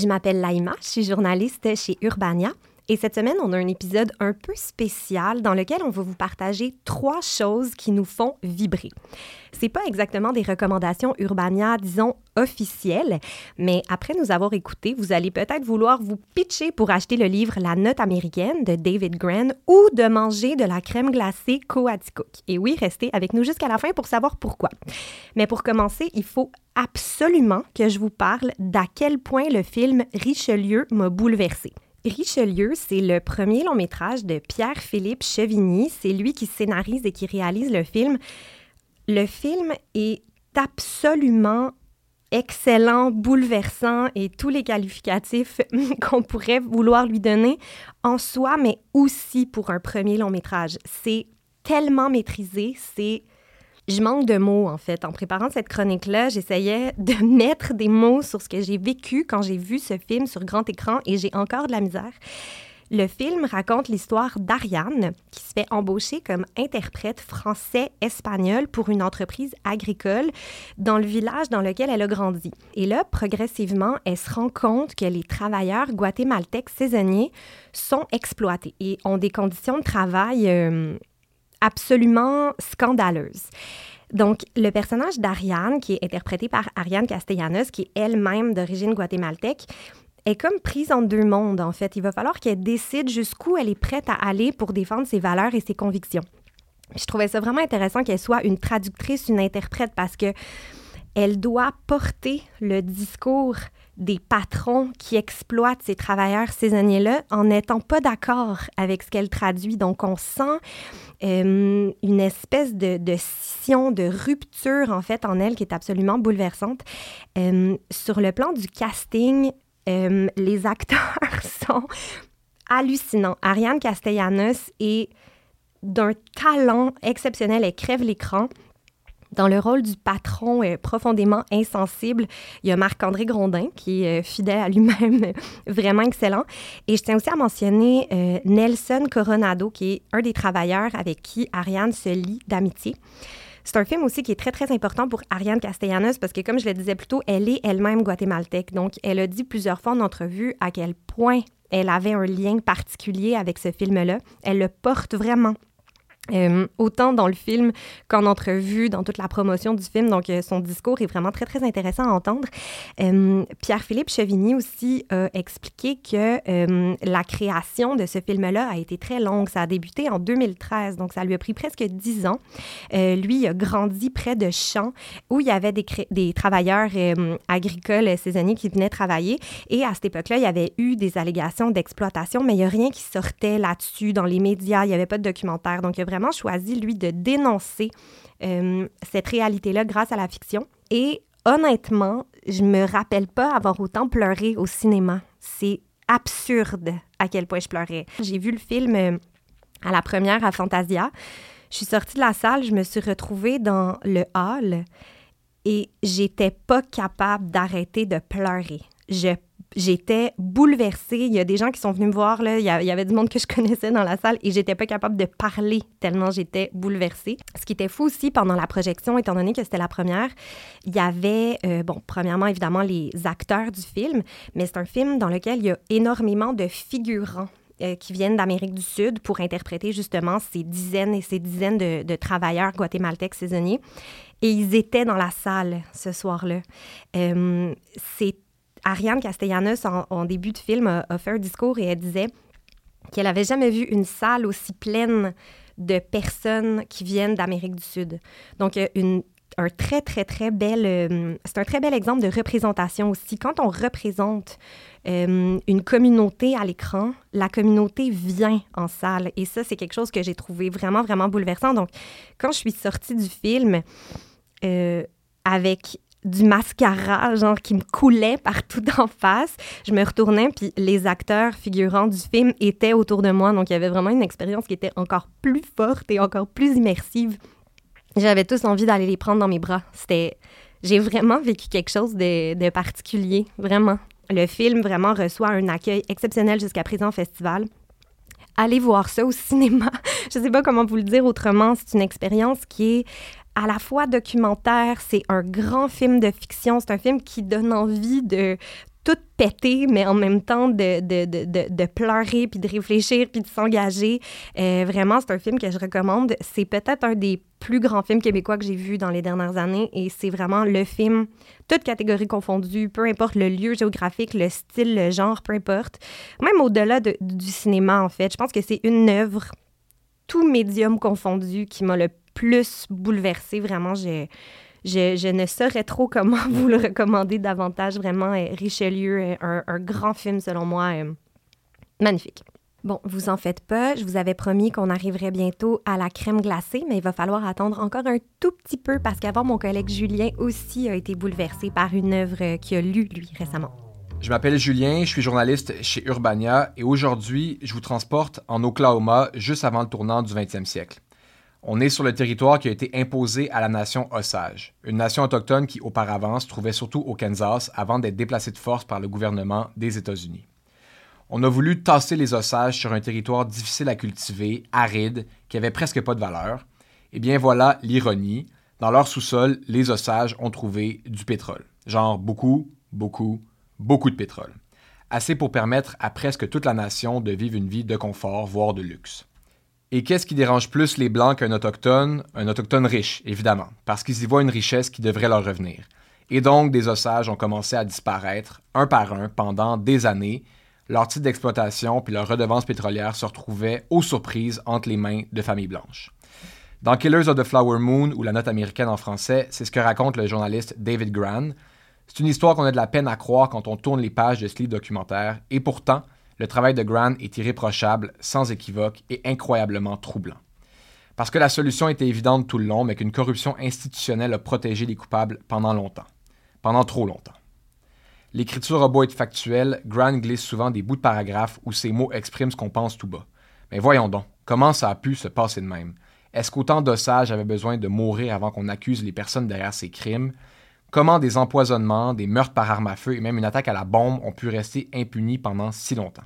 Je m'appelle Laïma, je suis journaliste chez Urbania. Et cette semaine, on a un épisode un peu spécial dans lequel on va vous partager trois choses qui nous font vibrer. C'est pas exactement des recommandations Urbania, disons, officielles, mais après nous avoir écouté, vous allez peut-être vouloir vous pitcher pour acheter le livre La note américaine de David Grann ou de manger de la crème glacée Coaticook. Et oui, restez avec nous jusqu'à la fin pour savoir pourquoi. Mais pour commencer, il faut absolument que je vous parle d'à quel point le film Richelieu m'a bouleversé. Richelieu, c'est le premier long métrage de Pierre-Philippe Chevigny. C'est lui qui scénarise et qui réalise le film. Le film est absolument excellent, bouleversant et tous les qualificatifs qu'on pourrait vouloir lui donner en soi, mais aussi pour un premier long métrage. C'est tellement maîtrisé, c'est je manque de mots, en fait. En préparant cette chronique-là, j'essayais de mettre des mots sur ce que j'ai vécu quand j'ai vu ce film sur grand écran et j'ai encore de la misère. Le film raconte l'histoire d'Ariane, qui se fait embaucher comme interprète français-espagnol pour une entreprise agricole dans le village dans lequel elle a grandi. Et là, progressivement, elle se rend compte que les travailleurs guatémaltèques saisonniers sont exploités et ont des conditions de travail euh, absolument scandaleuse. Donc, le personnage d'Ariane, qui est interprété par Ariane Castellanos, qui est elle-même d'origine guatémaltèque, est comme prise en deux mondes, en fait. Il va falloir qu'elle décide jusqu'où elle est prête à aller pour défendre ses valeurs et ses convictions. je trouvais ça vraiment intéressant qu'elle soit une traductrice, une interprète, parce que elle doit porter le discours des patrons qui exploitent ces travailleurs saisonniers-là en n'étant pas d'accord avec ce qu'elle traduit. Donc, on sent euh, une espèce de, de, scission, de rupture, en fait, en elle qui est absolument bouleversante. Euh, sur le plan du casting, euh, les acteurs sont hallucinants. Ariane Castellanos est d'un talent exceptionnel. Elle crève l'écran. Dans le rôle du patron euh, profondément insensible, il y a Marc-André Grondin, qui est euh, fidèle à lui-même, vraiment excellent. Et je tiens aussi à mentionner euh, Nelson Coronado, qui est un des travailleurs avec qui Ariane se lie d'amitié. C'est un film aussi qui est très, très important pour Ariane Castellanos parce que, comme je le disais plus tôt, elle est elle-même guatémaltèque. Donc, elle a dit plusieurs fois en entrevue à quel point elle avait un lien particulier avec ce film-là. Elle le porte vraiment euh, autant dans le film qu'en entrevue, dans toute la promotion du film. Donc, euh, son discours est vraiment très, très intéressant à entendre. Euh, Pierre-Philippe Chevigny aussi a expliqué que la création de ce film-là a été très longue. Ça a débuté en 2013, donc ça lui a pris presque dix ans. lui, a grandi près de champs où il y avait des, des travailleurs agricoles saisonniers qui venaient travailler. Et à cette époque-là, il y avait eu des allégations d'exploitation, mais il n'y a rien qui sortait là-dessus dans les médias. Il n'y avait pas de documentaire. Donc, il y a vraiment choisi, lui, de dénoncer euh, cette réalité-là grâce à la fiction. Et honnêtement, je me rappelle pas avoir autant pleuré au cinéma. C'est absurde à quel point je pleurais. J'ai vu le film euh, à la première à Fantasia. Je suis sortie de la salle, je me suis retrouvée dans le hall et j'étais pas capable d'arrêter de pleurer. Je j'étais bouleversée. Il y a des gens qui sont venus me voir. Il, y avait du monde que je connaissais dans la salle et j'étais pas capable de parler tellement j'étais bouleversée. Ce qui était fou aussi pendant la projection, étant donné que c'était la première, il y avait, euh, bon, premièrement, évidemment, les acteurs du film, mais c'est un film dans lequel il y a énormément de figurants euh, qui viennent d'Amérique du Sud pour interpréter justement ces dizaines et ces dizaines de, travailleurs guatémaltèques saisonniers. Et ils étaient dans la salle ce soir-là. Euh, c'est Ariane Castellanos, en, début de film, a, fait un discours et elle disait qu'elle avait jamais vu une salle aussi pleine de personnes qui viennent d'Amérique du Sud. Donc, une, un très, très, très bel... Euh, c'est un très bel exemple de représentation aussi. Quand on représente euh, une communauté à l'écran, la communauté vient en salle. Et ça, c'est quelque chose que j'ai trouvé vraiment, vraiment bouleversant. Donc, quand je suis sortie du film euh, avec du mascara, genre qui me coulait partout en face. Je me retournais, puis les acteurs figurants du film étaient autour de moi. Donc, il y avait vraiment une expérience qui était encore plus forte et encore plus immersive. J'avais tous envie d'aller les prendre dans mes bras. C'était... J'ai vraiment vécu quelque chose de, de particulier, vraiment. Le film vraiment reçoit un accueil exceptionnel jusqu'à présent au festival allez voir ça au cinéma. Je ne sais pas comment vous le dire autrement. C'est une expérience qui est à la fois documentaire, c'est un grand film de fiction, c'est un film qui donne envie de tout péter, mais en même temps de, de, de, de pleurer, puis de réfléchir, puis de s'engager. Euh, vraiment, c'est un film que je recommande. C'est peut-être un des plus grands films québécois que j'ai vu dans les dernières années, et c'est vraiment le film, toutes catégories confondues, peu importe le lieu géographique, le style, le genre, peu importe. Même au-delà du cinéma, en fait, je pense que c'est une œuvre, tout médium confondu, qui m'a le plus bouleversé. Vraiment, je, je, ne saurais trop comment vous le recommander davantage. Vraiment, euh, Richelieu, euh, un, un, grand film selon moi. Euh, magnifique. Bon, vous en faites pas. Je vous avais promis qu'on arriverait bientôt à la crème glacée, mais il va falloir attendre encore un tout petit peu parce qu'avant, mon collègue Julien aussi a été bouleversé par une œuvre qu'il a lue, lui, récemment. Je m'appelle Julien, je suis journaliste chez Urbania et aujourd'hui, je vous transporte en Oklahoma juste avant le tournant du 20e siècle. On est sur le territoire qui a été imposé à la nation Osage, une nation autochtone qui auparavant se trouvait surtout au Kansas avant d'être déplacée de force par le gouvernement des États-Unis. On a voulu tasser les Osages sur un territoire difficile à cultiver, aride, qui avait presque pas de valeur. Eh bien voilà l'ironie. Dans leur sous-sol, les Osages ont trouvé du pétrole. Genre beaucoup, beaucoup, beaucoup de pétrole. Assez pour permettre à presque toute la nation de vivre une vie de confort, voire de luxe. Et qu'est-ce qui dérange plus les Blancs qu'un autochtone? Un autochtone riche, évidemment, parce qu'ils y voient une richesse qui devrait leur revenir. Et donc, des Osages ont commencé à disparaître, un par un, pendant des années. Leur titre d'exploitation puis leur redevance pétrolière se retrouvaient, aux surprises, entre les mains de familles blanches. Dans Killers of the Flower Moon, ou La Note américaine en français, c'est ce que raconte le journaliste David Gran. C'est une histoire qu'on a de la peine à croire quand on tourne les pages de ce livre documentaire, et pourtant, le travail de Grant est irréprochable, sans équivoque et incroyablement troublant. Parce que la solution était évidente tout le long, mais qu'une corruption institutionnelle a protégé les coupables pendant longtemps. Pendant trop longtemps. L'écriture a beau être factuelle, Grant glisse souvent des bouts de paragraphes où ses mots expriment ce qu'on pense tout bas. Mais voyons donc, comment ça a pu se passer de même? Est-ce qu'autant d'ossages avaient besoin de mourir avant qu'on accuse les personnes derrière ces crimes? Comment des empoisonnements, des meurtres par arme à feu et même une attaque à la bombe ont pu rester impunis pendant si longtemps?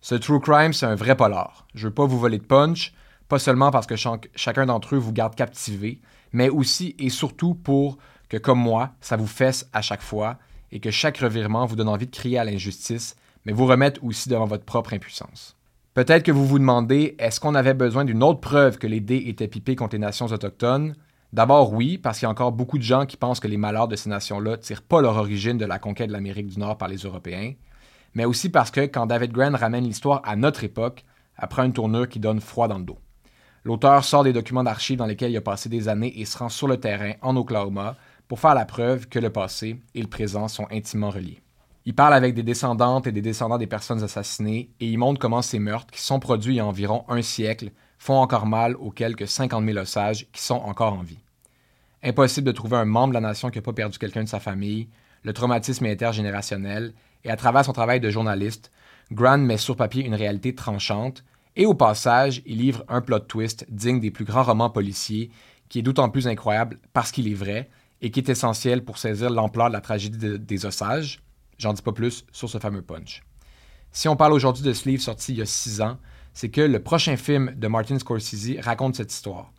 Ce true crime, c'est un vrai polar. Je veux pas vous voler de punch, pas seulement parce que chacun d'entre eux vous garde captivé, mais aussi et surtout pour que, comme moi, ça vous fesse à chaque fois et que chaque revirement vous donne envie de crier à l'injustice, mais vous remette aussi devant votre propre impuissance. Peut-être que vous vous demandez, est-ce qu'on avait besoin d'une autre preuve que les dés étaient pipés contre les nations autochtones? D'abord, oui, parce qu'il y a encore beaucoup de gens qui pensent que les malheurs de ces nations-là tirent pas leur origine de la conquête de l'Amérique du Nord par les Européens mais aussi parce que quand David Grant ramène l'histoire à notre époque, après une tournure qui donne froid dans le dos. L'auteur sort des documents d'archives dans lesquels il a passé des années et se rend sur le terrain en Oklahoma pour faire la preuve que le passé et le présent sont intimement reliés. Il parle avec des descendantes et des descendants des personnes assassinées et il montre comment ces meurtres, qui sont produits il y a environ un siècle, font encore mal aux quelques 50 000 osages qui sont encore en vie. Impossible de trouver un membre de la nation qui n'a pas perdu quelqu'un de sa famille, le traumatisme est intergénérationnel et à travers son travail de journaliste, Grant met sur papier une réalité tranchante, et au passage, il livre un plot twist digne des plus grands romans policiers, qui est d'autant plus incroyable parce qu'il est vrai et qui est essentiel pour saisir l'ampleur de la tragédie des Osages. J'en dis pas plus sur ce fameux punch. Si on parle aujourd'hui de ce livre sorti il y a six ans, c'est que le prochain film de Martin Scorsese raconte cette histoire.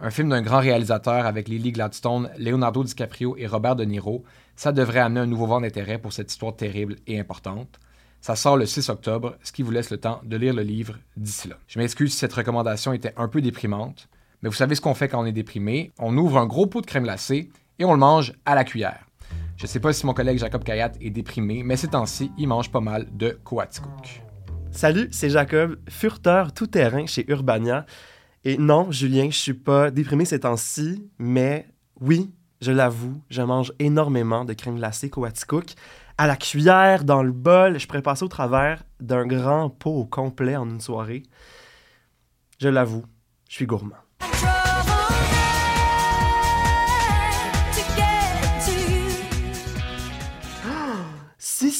Un film d'un grand réalisateur avec Lily Gladstone, Leonardo DiCaprio et Robert De Niro, ça devrait amener un nouveau vent d'intérêt pour cette histoire terrible et importante. Ça sort le 6 octobre, ce qui vous laisse le temps de lire le livre d'ici là. Je m'excuse si cette recommandation était un peu déprimante, mais vous savez ce qu'on fait quand on est déprimé. On ouvre un gros pot de crème glacée et on le mange à la cuillère. Je sais pas si mon collègue Jacob Kayat est déprimé, mais ces temps-ci, il mange pas mal de Coaticook. Salut, c'est Jacob, furteur tout-terrain chez Urbania. Et non, Julien, je suis pas déprimé ces temps-ci, mais oui, je l'avoue, je mange énormément de crème glacée Coaticook. À la cuillère, dans le bol, je pourrais passer au travers d'un grand pot au complet en une soirée. Je l'avoue, je suis gourmand.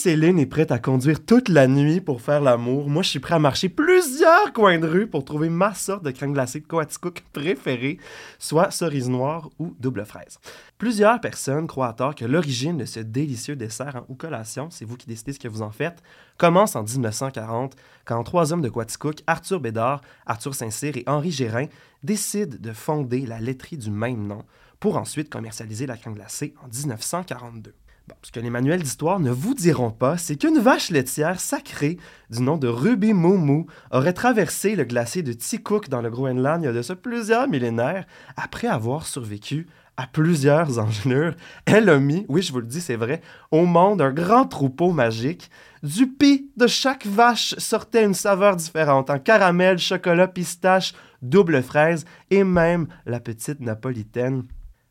Céline est prête à conduire toute la nuit pour faire l'amour, moi je suis prêt à marcher plusieurs coins de rue pour trouver ma sorte de crème glacée de Coaticook préférée, soit cerise noire ou double fraise. Plusieurs personnes croient à tort que l'origine de ce délicieux dessert ou collation, c'est vous qui décidez ce que vous en faites, commence en 1940 quand trois hommes de Coaticook, Arthur Bédard, Arthur Saint-Cyr et Henri Gérin, décident de fonder la laiterie du même nom pour ensuite commercialiser la crème glacée en 1942. Ce que les manuels d'histoire ne vous diront pas, c'est qu'une vache laitière sacrée du nom de Ruby Moumou aurait traversé le glacier de Tikuk dans le Groenland il y a de ça plusieurs millénaires après avoir survécu à plusieurs engelures. Elle a mis, oui je vous le dis c'est vrai, au monde un grand troupeau magique. Du pis de chaque vache sortait une saveur différente, en caramel, chocolat, pistache, double fraise et même la petite napolitaine.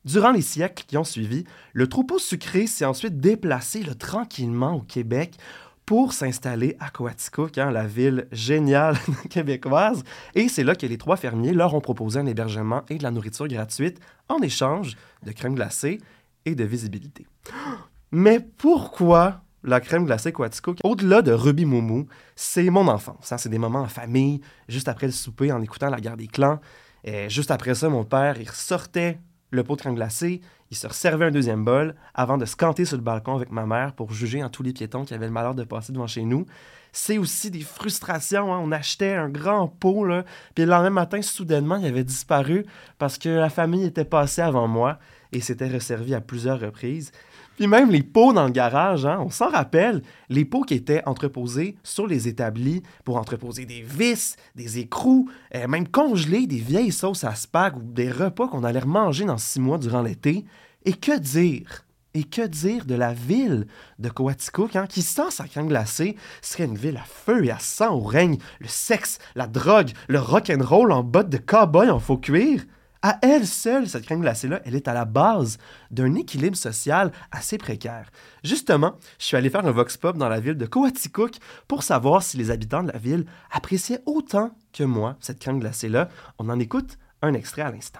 Durant les siècles qui ont suivi, le troupeau sucré s'est ensuite déplacé tranquillement au Québec pour s'installer à Coaticook, hein, la ville géniale québécoise. Et c'est là que les trois fermiers leur ont proposé un hébergement et de la nourriture gratuite en échange de crème glacée et de visibilité. Mais pourquoi la crème glacée Coaticook? Au-delà de Ruby Moumou, c'est mon enfance. hein. C'est des moments en famille, juste après le souper, en écoutant la guerre des clans. Et juste après ça, mon père, il sortait le pot de crème il se servait un deuxième bol avant de se canter sur le balcon avec ma mère pour juger en tous les piétons qui avaient le malheur de passer devant chez nous. C'est aussi des frustrations. hein. On achetait un grand pot, là, puis le lendemain matin, soudainement, il avait disparu parce que la famille était passée avant moi et s'était resservi à plusieurs reprises. Puis même les pots dans le garage, hein, on s'en rappelle, les pots qui étaient entreposés sur les établis pour entreposer des vis, des écrous, euh, même congeler des vieilles sauces à spag ou des repas qu'on allait manger dans six mois durant l'été. Et que dire? Et que dire de la ville de Coaticook, hein, qui, sans sa crème glacée, serait une ville à feu et à sang où règne? Le sexe, la drogue, le rock'n'roll en bottes de cow-boy en faux cuir? À elle seule, cette crème glacée-là, elle est à la base d'un équilibre social assez précaire. Justement, je suis allé faire un vox pop dans la ville de Coaticook pour savoir si les habitants de la ville appréciaient autant que moi cette crème glacée-là. On en écoute un extrait à l'instant.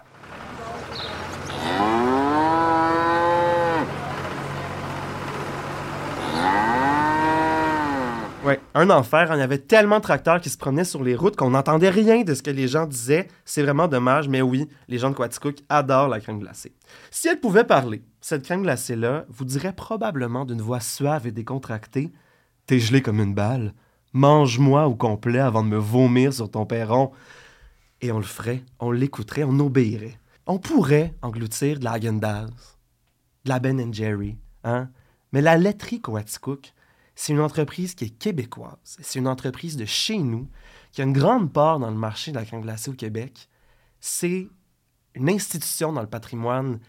Ouais, un enfer. Il y avait tellement de tracteurs qui se promenaient sur les routes qu'on n'entendait rien de ce que les gens disaient. C'est vraiment dommage, mais oui, les gens de Quaticook adorent la crème glacée. Si elle pouvait parler, cette crème glacée-là vous dirait probablement d'une voix suave et décontractée T'es gelé comme une balle. Mange-moi au complet avant de me vomir sur ton perron. Et on le ferait, on l'écouterait, on obéirait. On pourrait engloutir de la Häagen-Dazs, de la Ben Jerry, hein? Mais la laiterie Coaticook, c'est une entreprise qui est québécoise. C'est une entreprise de chez nous, qui a une grande part dans le marché de la crème glacée au Québec. C'est une institution dans le patrimoine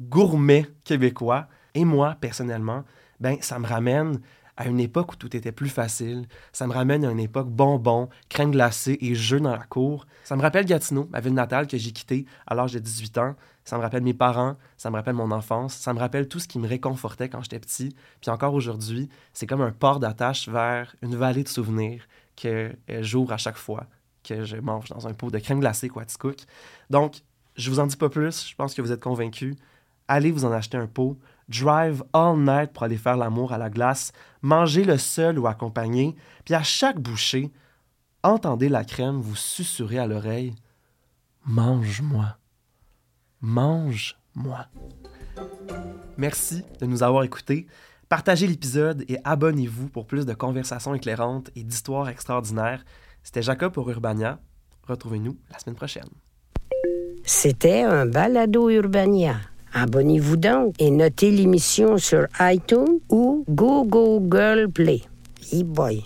gourmet québécois. Et moi, personnellement, ben, ça me ramène à une époque où tout était plus facile. Ça me ramène à une époque bonbons, crème glacée et jeux dans la cour. Ça me rappelle Gatineau, ma ville natale que j'ai quittée à l'âge de 18 ans. Ça me rappelle mes parents, ça me rappelle mon enfance, ça me rappelle tout ce qui me réconfortait quand j'étais petit. Puis encore aujourd'hui, c'est comme un port d'attache vers une vallée de souvenirs que euh, j'ouvre à chaque fois que je mange dans un pot de crème glacée Quaticook. Donc, je vous en dis pas plus, je pense que vous êtes convaincus. Allez vous en acheter un pot, drive all night pour aller faire l'amour à la glace, mangez-le seul ou accompagné, puis à chaque bouchée, entendez la crème vous susurrer à l'oreille Mange-moi. Mange-moi. Merci de nous avoir écoutés. Partagez l'épisode et abonnez-vous pour plus de conversations éclairantes et d'histoires extraordinaires. C'était Jacob pour Urbania. Retrouvez-nous la semaine prochaine. C'était un balado Urbania. Abonnez-vous donc et notez l'émission sur iTunes ou Google Play. E boy.